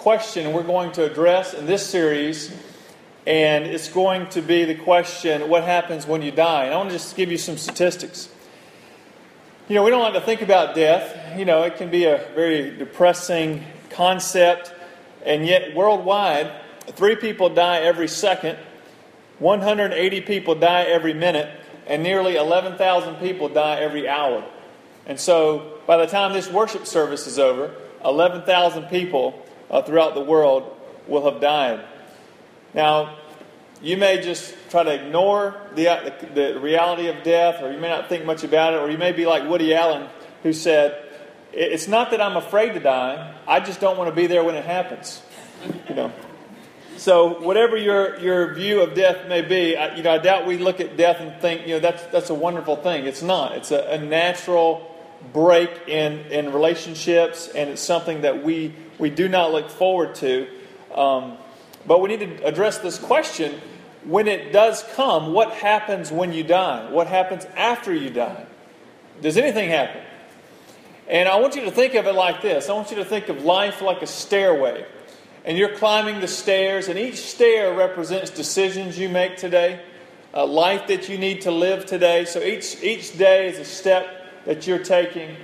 question we're going to address in this series, and it's going to be the question what happens when you die? And I want to just give you some statistics. You know, we don't like to think about death. You know, it can be a very depressing concept, and yet worldwide, three people die every second, 180 people die every minute, and nearly 11,000 people die every hour. And so, by the time this worship service is over, 11,000 people uh, throughout the world will have died. Now, you may just try to ignore the, the, the, reality of death, or you may not think much about it, or you may be like Woody Allen, who said, It's not that I'm afraid to die, I just don't want to be there when it happens. You know. So, whatever your, your view of death may be, I, you know, I doubt we look at death and think, you know, that's, that's a wonderful thing. It's not. It's a, a natural break in, in relationships, and it's something that we, we do not look forward to. Um, but we need to address this question when it does come, what happens when you die? What happens after you die? Does anything happen? And I want you to think of it like this I want you to think of life like a stairway. And you're climbing the stairs, and each stair represents decisions you make today, a life that you need to live today. So each, each day is a step that you're taking.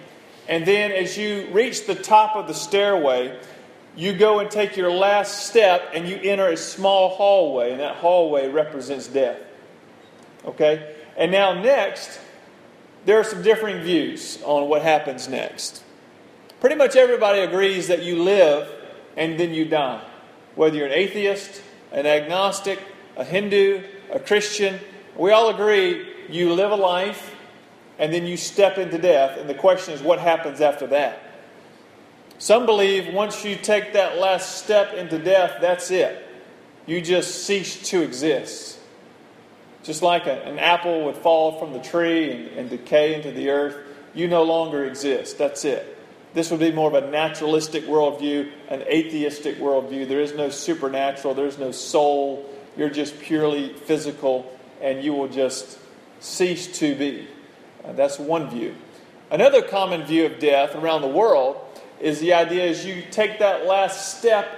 And then as you reach the top of the stairway, you go and take your last step and you enter a small hallway, and that hallway represents death. Okay? And now, next, there are some differing views on what happens next. Pretty much everybody agrees that you live and then you die. Whether you're an atheist, an agnostic, a Hindu, a Christian, we all agree you live a life and then you step into death. And the question is, what happens after that? Some believe once you take that last step into death, that's it. You just cease to exist. Just like a, an apple would fall from the tree and, and decay into the earth, you no longer exist. That's it. This would be more of a naturalistic worldview, an atheistic worldview. There is no supernatural, there's no soul. You're just purely physical, and you will just cease to be. Uh, that's one view. Another common view of death around the world is the idea is you take that last step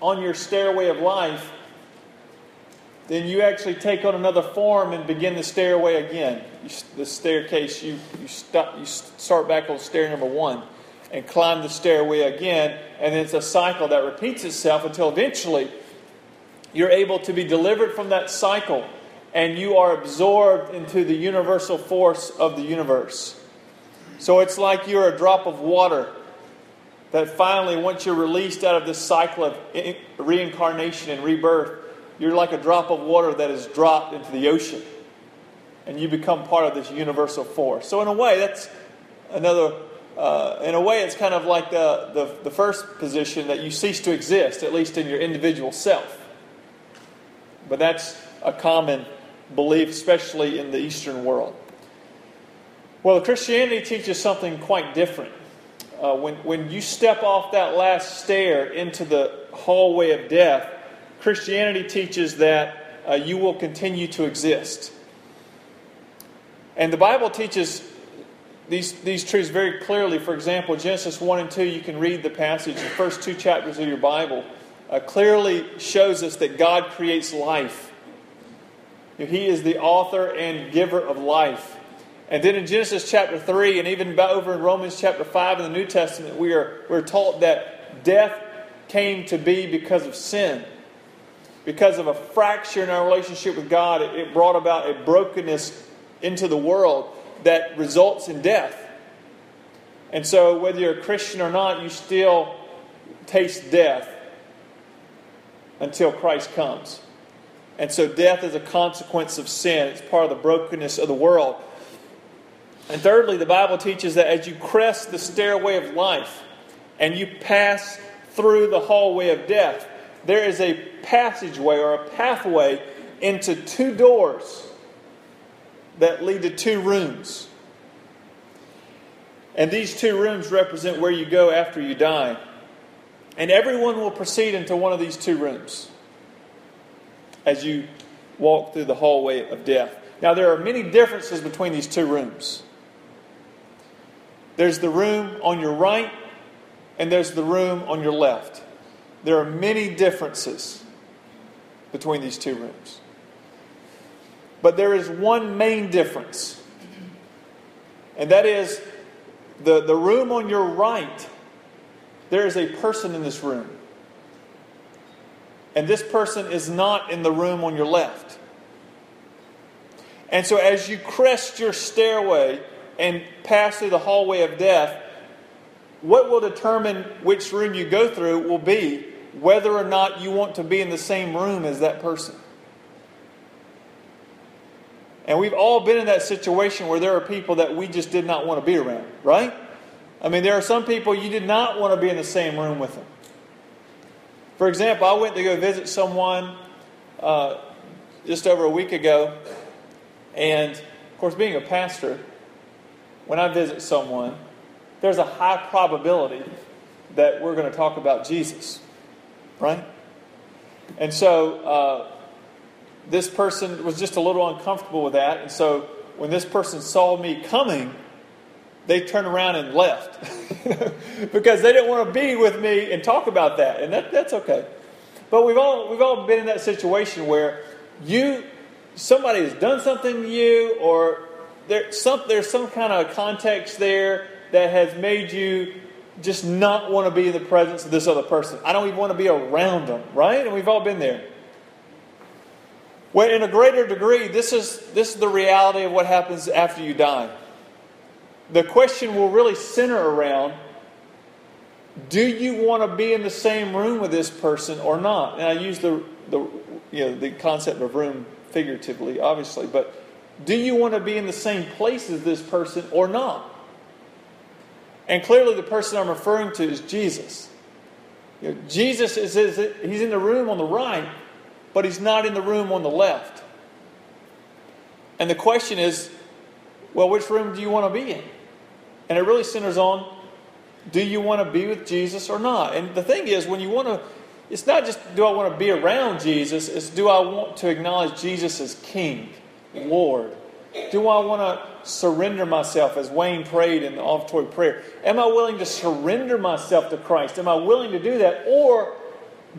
on your stairway of life, then you actually take on another form and begin the stairway again. You, the staircase, you, you, stop, you start back on stair number one and climb the stairway again, and then it's a cycle that repeats itself until eventually you're able to be delivered from that cycle and you are absorbed into the universal force of the universe. So it's like you're a drop of water that finally, once you're released out of this cycle of reincarnation and rebirth, you're like a drop of water that is dropped into the ocean. And you become part of this universal force. So, in a way, that's another, uh, in a way, it's kind of like the, the, the first position that you cease to exist, at least in your individual self. But that's a common belief, especially in the Eastern world. Well, Christianity teaches something quite different uh, when, when you step off that last stair into the hallway of death, Christianity teaches that uh, you will continue to exist. And the Bible teaches these, these truths very clearly. For example, Genesis 1 and 2, you can read the passage, the first two chapters of your Bible, uh, clearly shows us that God creates life. He is the author and giver of life. And then in Genesis chapter 3, and even over in Romans chapter 5 in the New Testament, we are, we're taught that death came to be because of sin. Because of a fracture in our relationship with God, it brought about a brokenness into the world that results in death. And so, whether you're a Christian or not, you still taste death until Christ comes. And so, death is a consequence of sin, it's part of the brokenness of the world. And thirdly, the Bible teaches that as you crest the stairway of life and you pass through the hallway of death, there is a passageway or a pathway into two doors that lead to two rooms. And these two rooms represent where you go after you die. And everyone will proceed into one of these two rooms as you walk through the hallway of death. Now, there are many differences between these two rooms. There's the room on your right, and there's the room on your left. there are many differences between these two rooms. But there is one main difference, and that is the, the room on your right, there is a person in this room. And this person is not in the room on your left. And so, as you crest your stairway and pass through the hallway of death, what will determine which room you go through will be whether or not you want to be in the same room as that person. And we've all been in that situation where there are people that we just did not want to be around, right? I mean, there are some people you did not want to be in the same room with them. For example, I went to go visit someone uh, just over a week ago, and of course, being a pastor, when I visit someone, there's a high probability that we're going to talk about Jesus, right? And so uh, this person was just a little uncomfortable with that. And so when this person saw me coming, they turned around and left because they didn't want to be with me and talk about that. And that, that's okay. But we've all, we've all been in that situation where you, somebody has done something to you or there, some, there's some kind of context there that has made you just not want to be in the presence of this other person. I don't even want to be around them, right? And we've all been there. Well, in a greater degree, this is, this is the reality of what happens after you die. The question will really center around do you want to be in the same room with this person or not? And I use the, the, you know, the concept of room figuratively, obviously, but do you want to be in the same place as this person or not? And clearly, the person I'm referring to is Jesus. You know, Jesus is, is he's in the room on the right, but he's not in the room on the left. And the question is, well, which room do you want to be in? And it really centers on do you want to be with Jesus or not? And the thing is, when you want to, it's not just do I want to be around Jesus, it's do I want to acknowledge Jesus as King, Lord, do I want to surrender myself, as Wayne prayed in the offertory prayer? Am I willing to surrender myself to Christ? Am I willing to do that? Or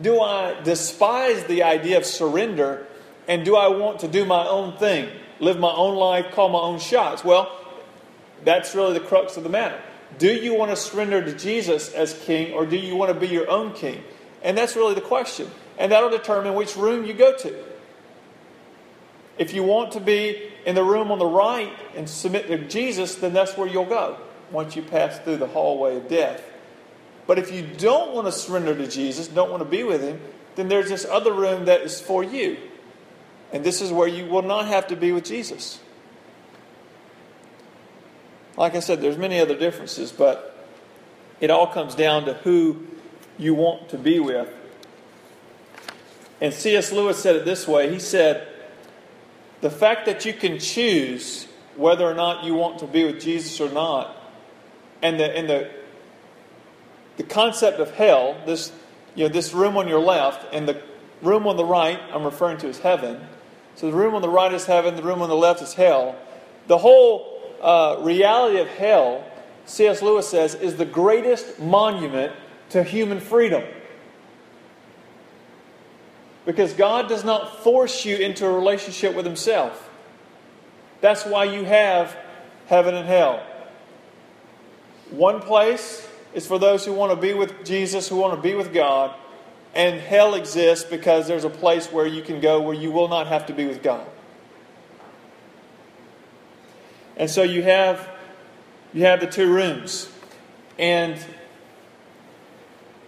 do I despise the idea of surrender and do I want to do my own thing, live my own life, call my own shots? Well, that's really the crux of the matter. Do you want to surrender to Jesus as king or do you want to be your own king? And that's really the question. And that'll determine which room you go to. If you want to be in the room on the right and submit to Jesus, then that's where you'll go once you pass through the hallway of death. But if you don't want to surrender to Jesus, don't want to be with Him, then there's this other room that is for you. And this is where you will not have to be with Jesus. Like I said, there's many other differences, but it all comes down to who you want to be with. And C.S. Lewis said it this way He said, the fact that you can choose whether or not you want to be with Jesus or not, and the, and the, the concept of hell, this, you know, this room on your left, and the room on the right, I'm referring to as heaven. So the room on the right is heaven, the room on the left is hell. The whole uh, reality of hell, C.S. Lewis says, is the greatest monument to human freedom. Because God does not force you into a relationship with Himself. That's why you have heaven and hell. One place is for those who want to be with Jesus, who want to be with God, and hell exists because there's a place where you can go where you will not have to be with God. And so you have you have the two rooms. And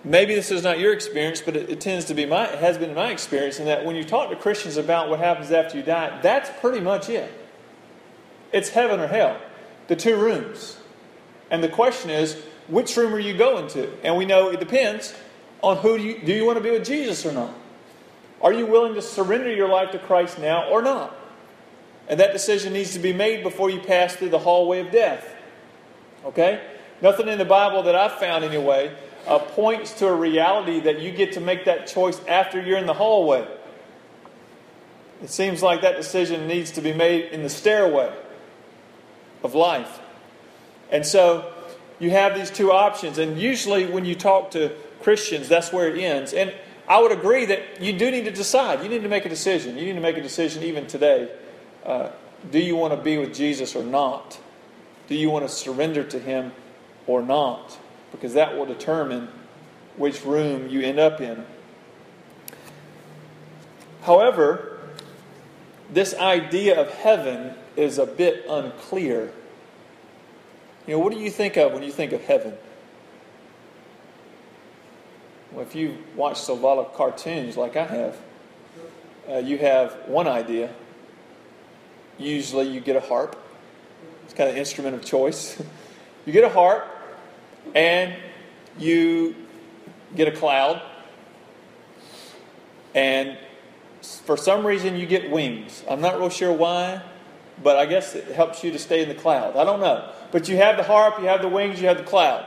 maybe this is not your experience, but it, it, tends to be my, it has been my experience, in that when you talk to Christians about what happens after you die, that's pretty much it. It's heaven or hell, the two rooms. And the question is, which room are you going to? And we know it depends on who do you, do you want to be with Jesus or not? Are you willing to surrender your life to Christ now or not? And that decision needs to be made before you pass through the hallway of death. Okay? Nothing in the Bible that I've found anyway uh, points to a reality that you get to make that choice after you're in the hallway. It seems like that decision needs to be made in the stairway of life. And so you have these two options. And usually, when you talk to Christians, that's where it ends. And I would agree that you do need to decide. You need to make a decision. You need to make a decision even today. Uh, do you want to be with Jesus or not? Do you want to surrender to Him or not? Because that will determine which room you end up in. However, this idea of heaven is a bit unclear. You know, what do you think of when you think of heaven? Well, if you've watched a lot of cartoons like I have, uh, you have one idea. Usually you get a harp. It's kind of instrument of choice. you get a harp and you get a cloud. And for some reason you get wings. I'm not real sure why, but I guess it helps you to stay in the cloud. I don't know. But you have the harp, you have the wings, you have the cloud.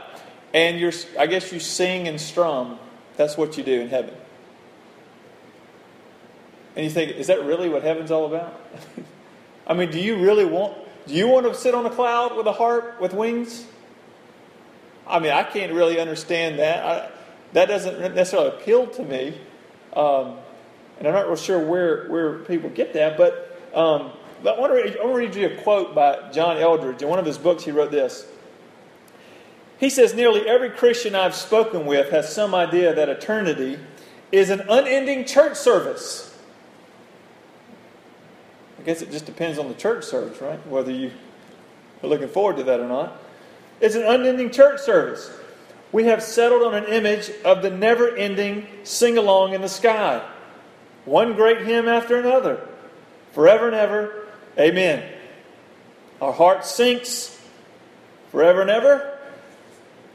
And you're I guess you sing and strum. That's what you do in heaven. And you think, is that really what heaven's all about? I mean, do you really want do you want to sit on a cloud with a harp with wings? I mean, I can't really understand that. I, that doesn't necessarily appeal to me. Um, and I'm not real sure where, where people get that, but, um, but I, want to read, I want to read you a quote by John Eldredge. In one of his books, he wrote this. He says, Nearly every Christian I've spoken with has some idea that eternity is an unending church service. I guess it just depends on the church service, right? Whether you are looking forward to that or not. It's an unending church service. We have settled on an image of the never ending sing along in the sky one great hymn after another, forever and ever. Amen. Our heart sinks forever and ever.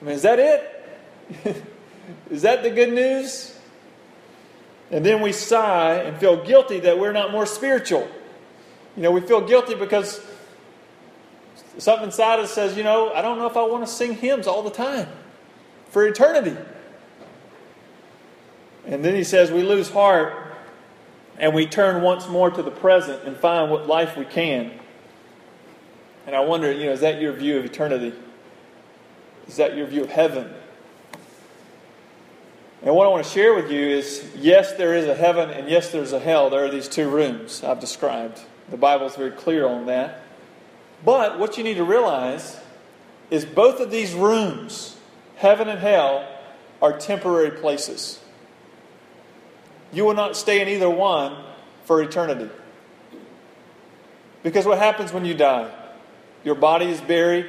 I mean, is that it? is that the good news? And then we sigh and feel guilty that we're not more spiritual. You know, we feel guilty because something inside us says, you know, I don't know if I want to sing hymns all the time for eternity. And then he says, we lose heart and we turn once more to the present and find what life we can. And I wonder, you know, is that your view of eternity? Is that your view of heaven? And what I want to share with you is yes, there is a heaven, and yes, there's a hell. There are these two rooms I've described. The Bible is very clear on that. But what you need to realize is both of these rooms, heaven and hell, are temporary places. You will not stay in either one for eternity. Because what happens when you die? Your body is buried,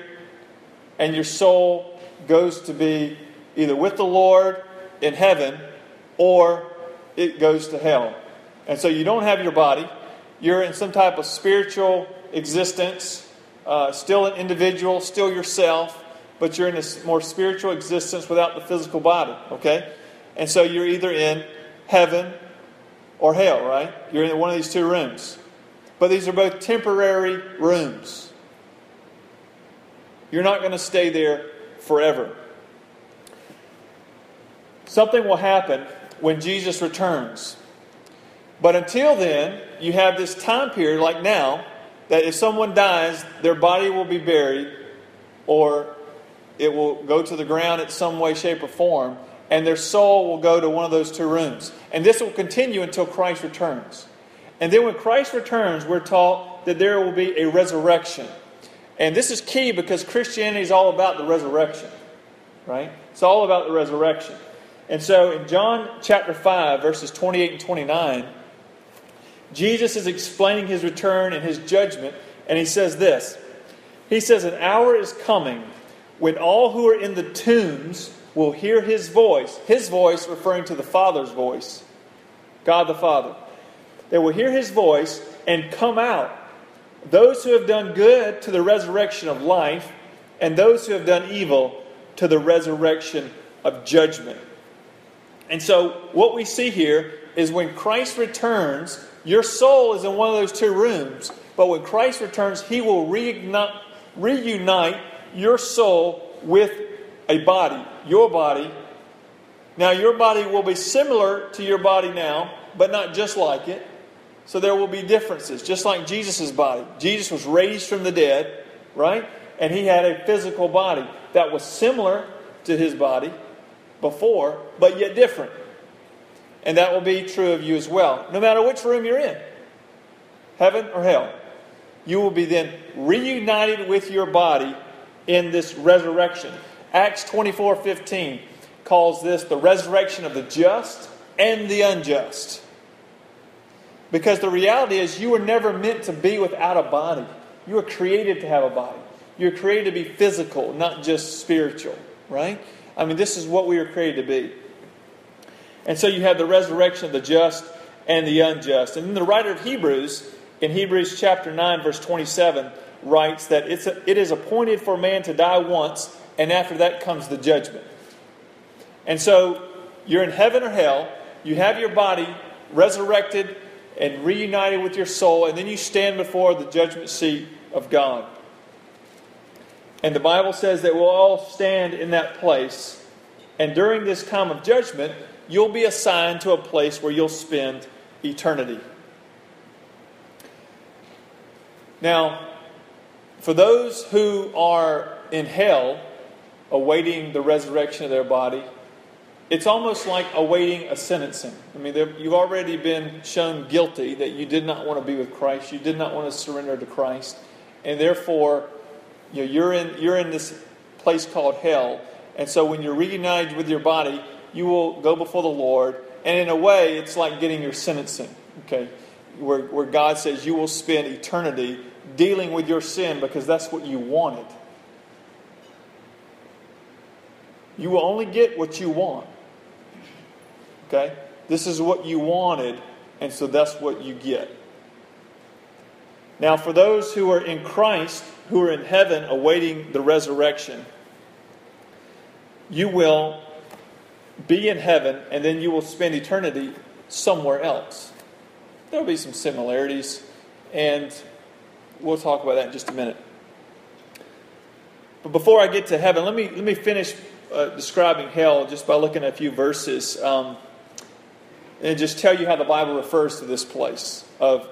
and your soul goes to be either with the Lord in heaven or it goes to hell. And so you don't have your body. You're in some type of spiritual existence, uh, still an individual, still yourself, but you're in a more spiritual existence without the physical body, okay? And so you're either in heaven or hell, right? You're in one of these two rooms. But these are both temporary rooms. You're not going to stay there forever. Something will happen when Jesus returns. But until then, you have this time period, like now, that if someone dies, their body will be buried or it will go to the ground in some way, shape, or form and their soul will go to one of those two rooms. And this will continue until Christ returns. And then when Christ returns, we're taught that there will be a resurrection. And this is key because Christianity is all about the resurrection, right? It's all about the resurrection. And so in John chapter 5, verses 28 and 29, Jesus is explaining his return and his judgment, and he says this He says, An hour is coming when all who are in the tombs will hear his voice, his voice referring to the Father's voice, God the Father. They will hear his voice and come out. Those who have done good to the resurrection of life, and those who have done evil to the resurrection of judgment. And so, what we see here is when Christ returns, your soul is in one of those two rooms, but when Christ returns, he will reignite, reunite your soul with a body, your body. Now, your body will be similar to your body now, but not just like it. So there will be differences, just like Jesus' body. Jesus was raised from the dead, right? And he had a physical body that was similar to his body, before, but yet different. And that will be true of you as well, no matter which room you're in heaven or hell. You will be then reunited with your body in this resurrection. Acts 24 15 calls this the resurrection of the just and the unjust. Because the reality is, you were never meant to be without a body. You were created to have a body. You're created to be physical, not just spiritual, right? I mean, this is what we were created to be. And so you have the resurrection of the just and the unjust. And then the writer of Hebrews, in Hebrews chapter 9, verse 27, writes that it's a, it is appointed for man to die once, and after that comes the judgment. And so you're in heaven or hell, you have your body resurrected and reunited with your soul, and then you stand before the judgment seat of God. And the Bible says that we'll all stand in that place. And during this time of judgment, you'll be assigned to a place where you'll spend eternity. Now, for those who are in hell, awaiting the resurrection of their body, it's almost like awaiting a sentencing. I mean, you've already been shown guilty that you did not want to be with Christ, you did not want to surrender to Christ, and therefore, you you're in you're in this place called hell. And so, when you're reunited with your body, you will go before the Lord, and in a way, it's like getting your sentencing. Okay, where where God says you will spend eternity dealing with your sin because that's what you wanted. You will only get what you want. Okay? This is what you wanted, and so that's what you get. Now, for those who are in Christ, who are in heaven awaiting the resurrection, you will be in heaven and then you will spend eternity somewhere else. There will be some similarities, and we'll talk about that in just a minute. But before I get to heaven, let me, let me finish uh, describing hell just by looking at a few verses. Um, and just tell you how the Bible refers to this place of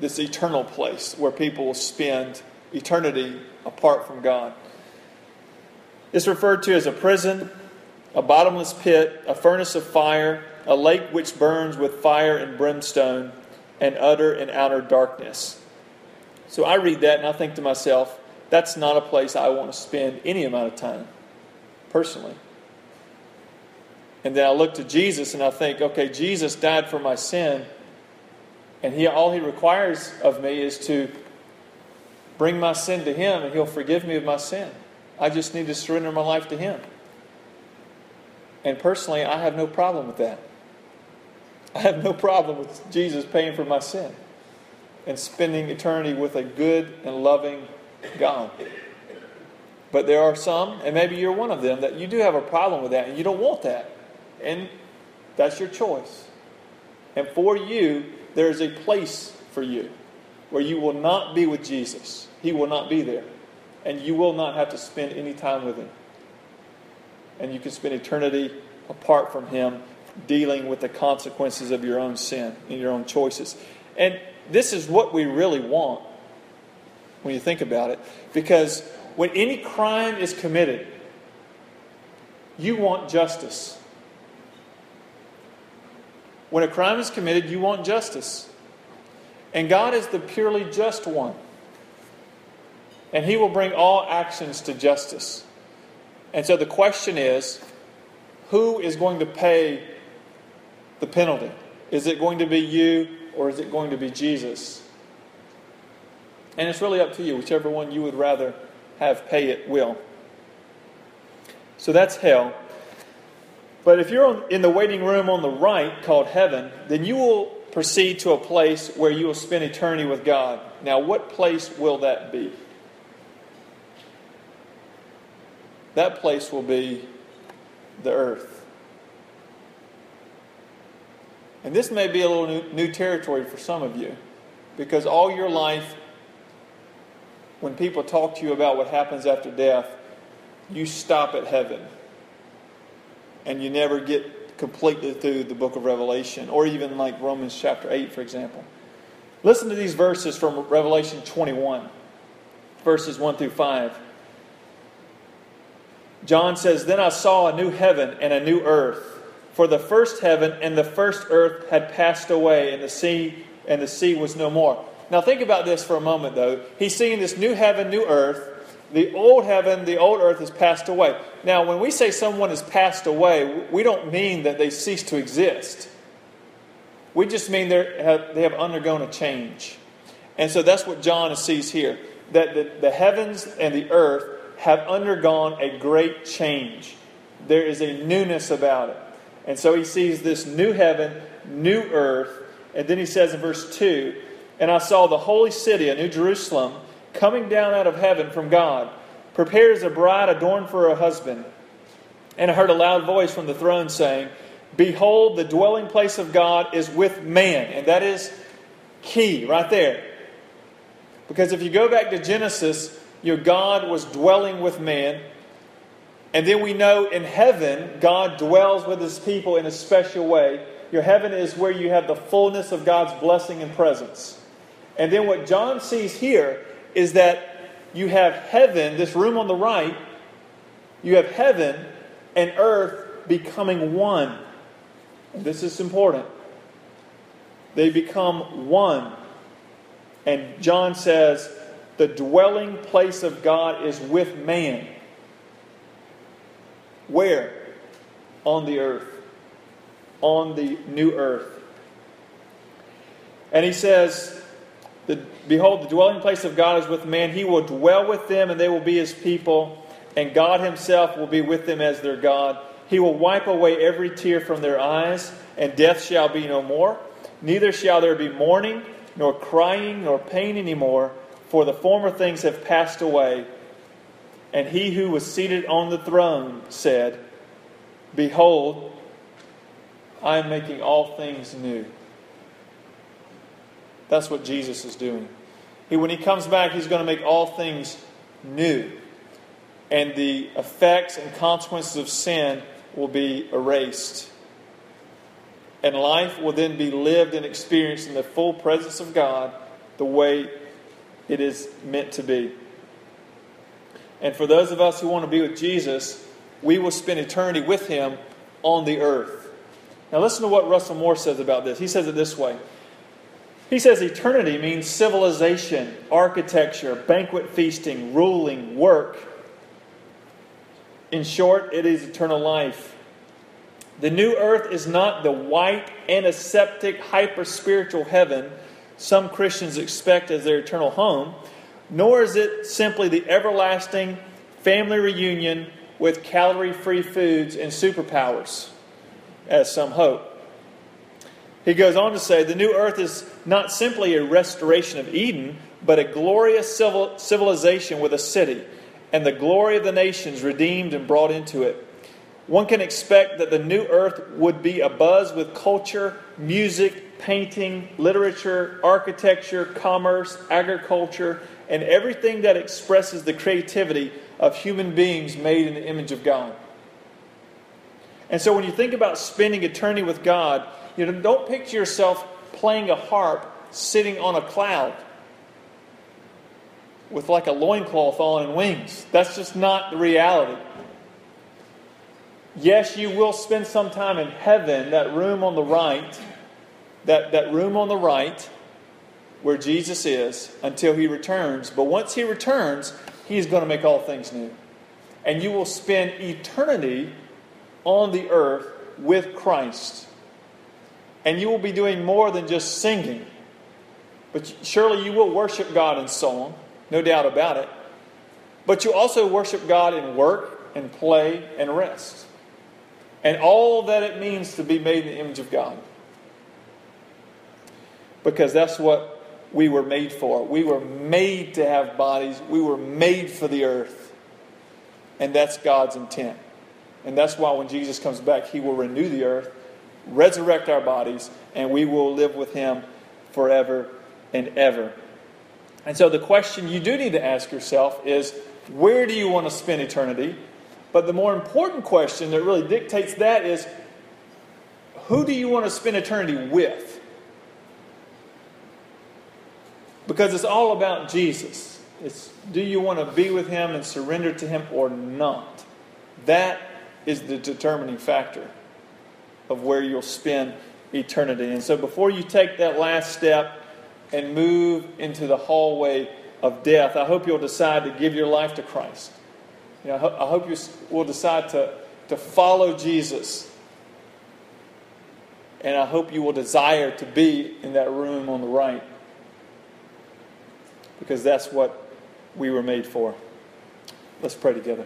this eternal place where people will spend eternity apart from God. It's referred to as a prison, a bottomless pit, a furnace of fire, a lake which burns with fire and brimstone, and utter and outer darkness. So I read that and I think to myself, that's not a place I want to spend any amount of time, personally. And then I look to Jesus and I think, okay, Jesus died for my sin. And he, all he requires of me is to bring my sin to him and he'll forgive me of my sin. I just need to surrender my life to him. And personally, I have no problem with that. I have no problem with Jesus paying for my sin and spending eternity with a good and loving God. But there are some, and maybe you're one of them, that you do have a problem with that and you don't want that. And that's your choice. And for you, there is a place for you where you will not be with Jesus. He will not be there. And you will not have to spend any time with Him. And you can spend eternity apart from Him, dealing with the consequences of your own sin and your own choices. And this is what we really want when you think about it. Because when any crime is committed, you want justice. When a crime is committed, you want justice. And God is the purely just one. And He will bring all actions to justice. And so the question is who is going to pay the penalty? Is it going to be you or is it going to be Jesus? And it's really up to you, whichever one you would rather have pay it will. So that's hell. But if you're in the waiting room on the right called heaven, then you will proceed to a place where you will spend eternity with God. Now, what place will that be? That place will be the earth. And this may be a little new, territory for some of you because all your life, when people talk to you about what happens after death, you stop at heaven and you never get completely through the book of Revelation, or even like Romans chapter 8, for example. Listen to these verses from Revelation 21, verses 1 through 5. John says, Then I saw a new heaven and a new earth. For the first heaven and the first earth had passed away, and the sea and the sea was no more. Now think about this for a moment though. He's seeing this new heaven, new earth. The old heaven, the old earth has passed away. Now, when we say someone has passed away, we don't mean that they cease to exist. We just mean have, they have undergone a change. And so that's what John sees here that the, the heavens and the earth have undergone a great change. There is a newness about it. And so he sees this new heaven, new earth. And then he says in verse 2 And I saw the holy city, a new Jerusalem, coming down out of heaven from God, prepared as a bride adorned for her husband. And I heard a loud voice from the throne saying, Behold, the dwelling place of God is with man. And that is key right there. Because if you go back to Genesis, you know, God was dwelling with man. And then we know in heaven, God dwells with his people in a special way. Your heaven is where you have the fullness of God's blessing and presence. And then what John sees here is that you have heaven, this room on the right, you have heaven and earth becoming one. This is important. They become one. And John says, the dwelling place of God is with man. Where? On the earth. On the new earth. And he says, Behold, the dwelling place of God is with man. He will dwell with them, and they will be his people. And God himself will be with them as their God. He will wipe away every tear from their eyes, and death shall be no more. Neither shall there be mourning, nor crying, nor pain anymore for the former things have passed away. And he who was seated on the throne said, Behold, I am making all things new. That's what Jesus is doing. He, when he comes back, he's going to make all things new. And the effects and consequences of sin will be erased. And life will then be lived and experienced in the full presence of God the way it is meant to be. And for those of us who want to be with Jesus, we will spend eternity with him on the earth. Now, listen to what Russell Moore says about this. He says it this way He says eternity means civilization, architecture, banquet feasting, ruling, work. In short, it is eternal life. The new earth is not the white, antiseptic, hyper spiritual heaven some Christians expect as their eternal home, nor is it simply the everlasting family reunion with calorie free foods and superpowers, as some hope. He goes on to say the new earth is not simply a restoration of Eden, but a glorious civil, civilization with a city, and the glory of the nations redeemed and brought into it. One can expect that the new earth would be abuzz with culture, music, painting, literature, architecture, commerce, agriculture, and everything that expresses the creativity of human beings made in the image of God. And so when you think about spending eternity with God, you know, don't picture yourself playing a harp sitting on a cloud with like a loincloth on and wings. That's just not the reality. Yes, you will spend some time in heaven, that room on the right, that, that room on the right where Jesus is until he returns. But once he returns, he is going to make all things new. And you will spend eternity on the earth with Christ. And you will be doing more than just singing. But surely you will worship God in song, no doubt about it. But you also worship God in work and play and rest. And all that it means to be made in the image of God because that's what we were made for. We were made to have bodies, we were made for the earth. And that's God's intent. And that's why when Jesus comes back, he will renew the earth, resurrect our bodies, and we will live with him forever and ever. And so the question you do need to ask yourself is where do you want to spend eternity? But the more important question that really dictates that is who do you want to spend eternity with? Because it's all about Jesus. It's do you want to be with him and surrender to him or not? That is the determining factor of where you'll spend eternity. And so before you take that last step and move into the hallway of death, I hope you'll decide to give your life to Christ. You know, I hope you will decide to, to follow Jesus. And I hope you will desire to be in that room on the right. Because that's what we were made for. Let's pray together.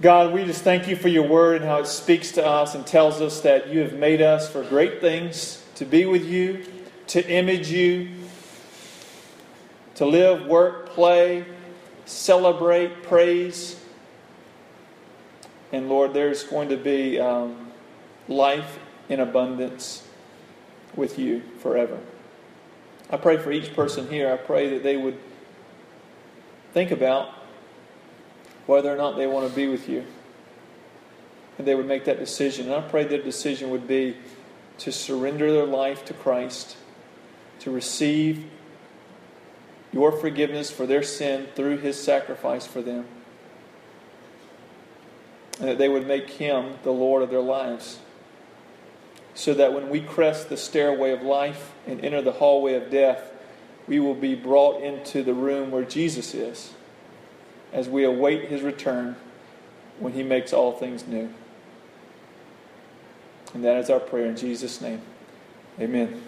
God, we just thank you for your word and how it speaks to us and tells us that you have made us for great things, to be with you, to image you, to live, work, play, celebrate, praise. And Lord, there's going to be um, life in abundance with you forever. I pray for each person here. I pray that they would think about whether or not they want to be with you. And they would make that decision. And I pray their decision would be to surrender their life to Christ, to receive your forgiveness for their sin through his sacrifice for them. And that they would make him the Lord of their lives. So that when we crest the stairway of life and enter the hallway of death, we will be brought into the room where Jesus is as we await his return when he makes all things new. And that is our prayer in Jesus' name. Amen.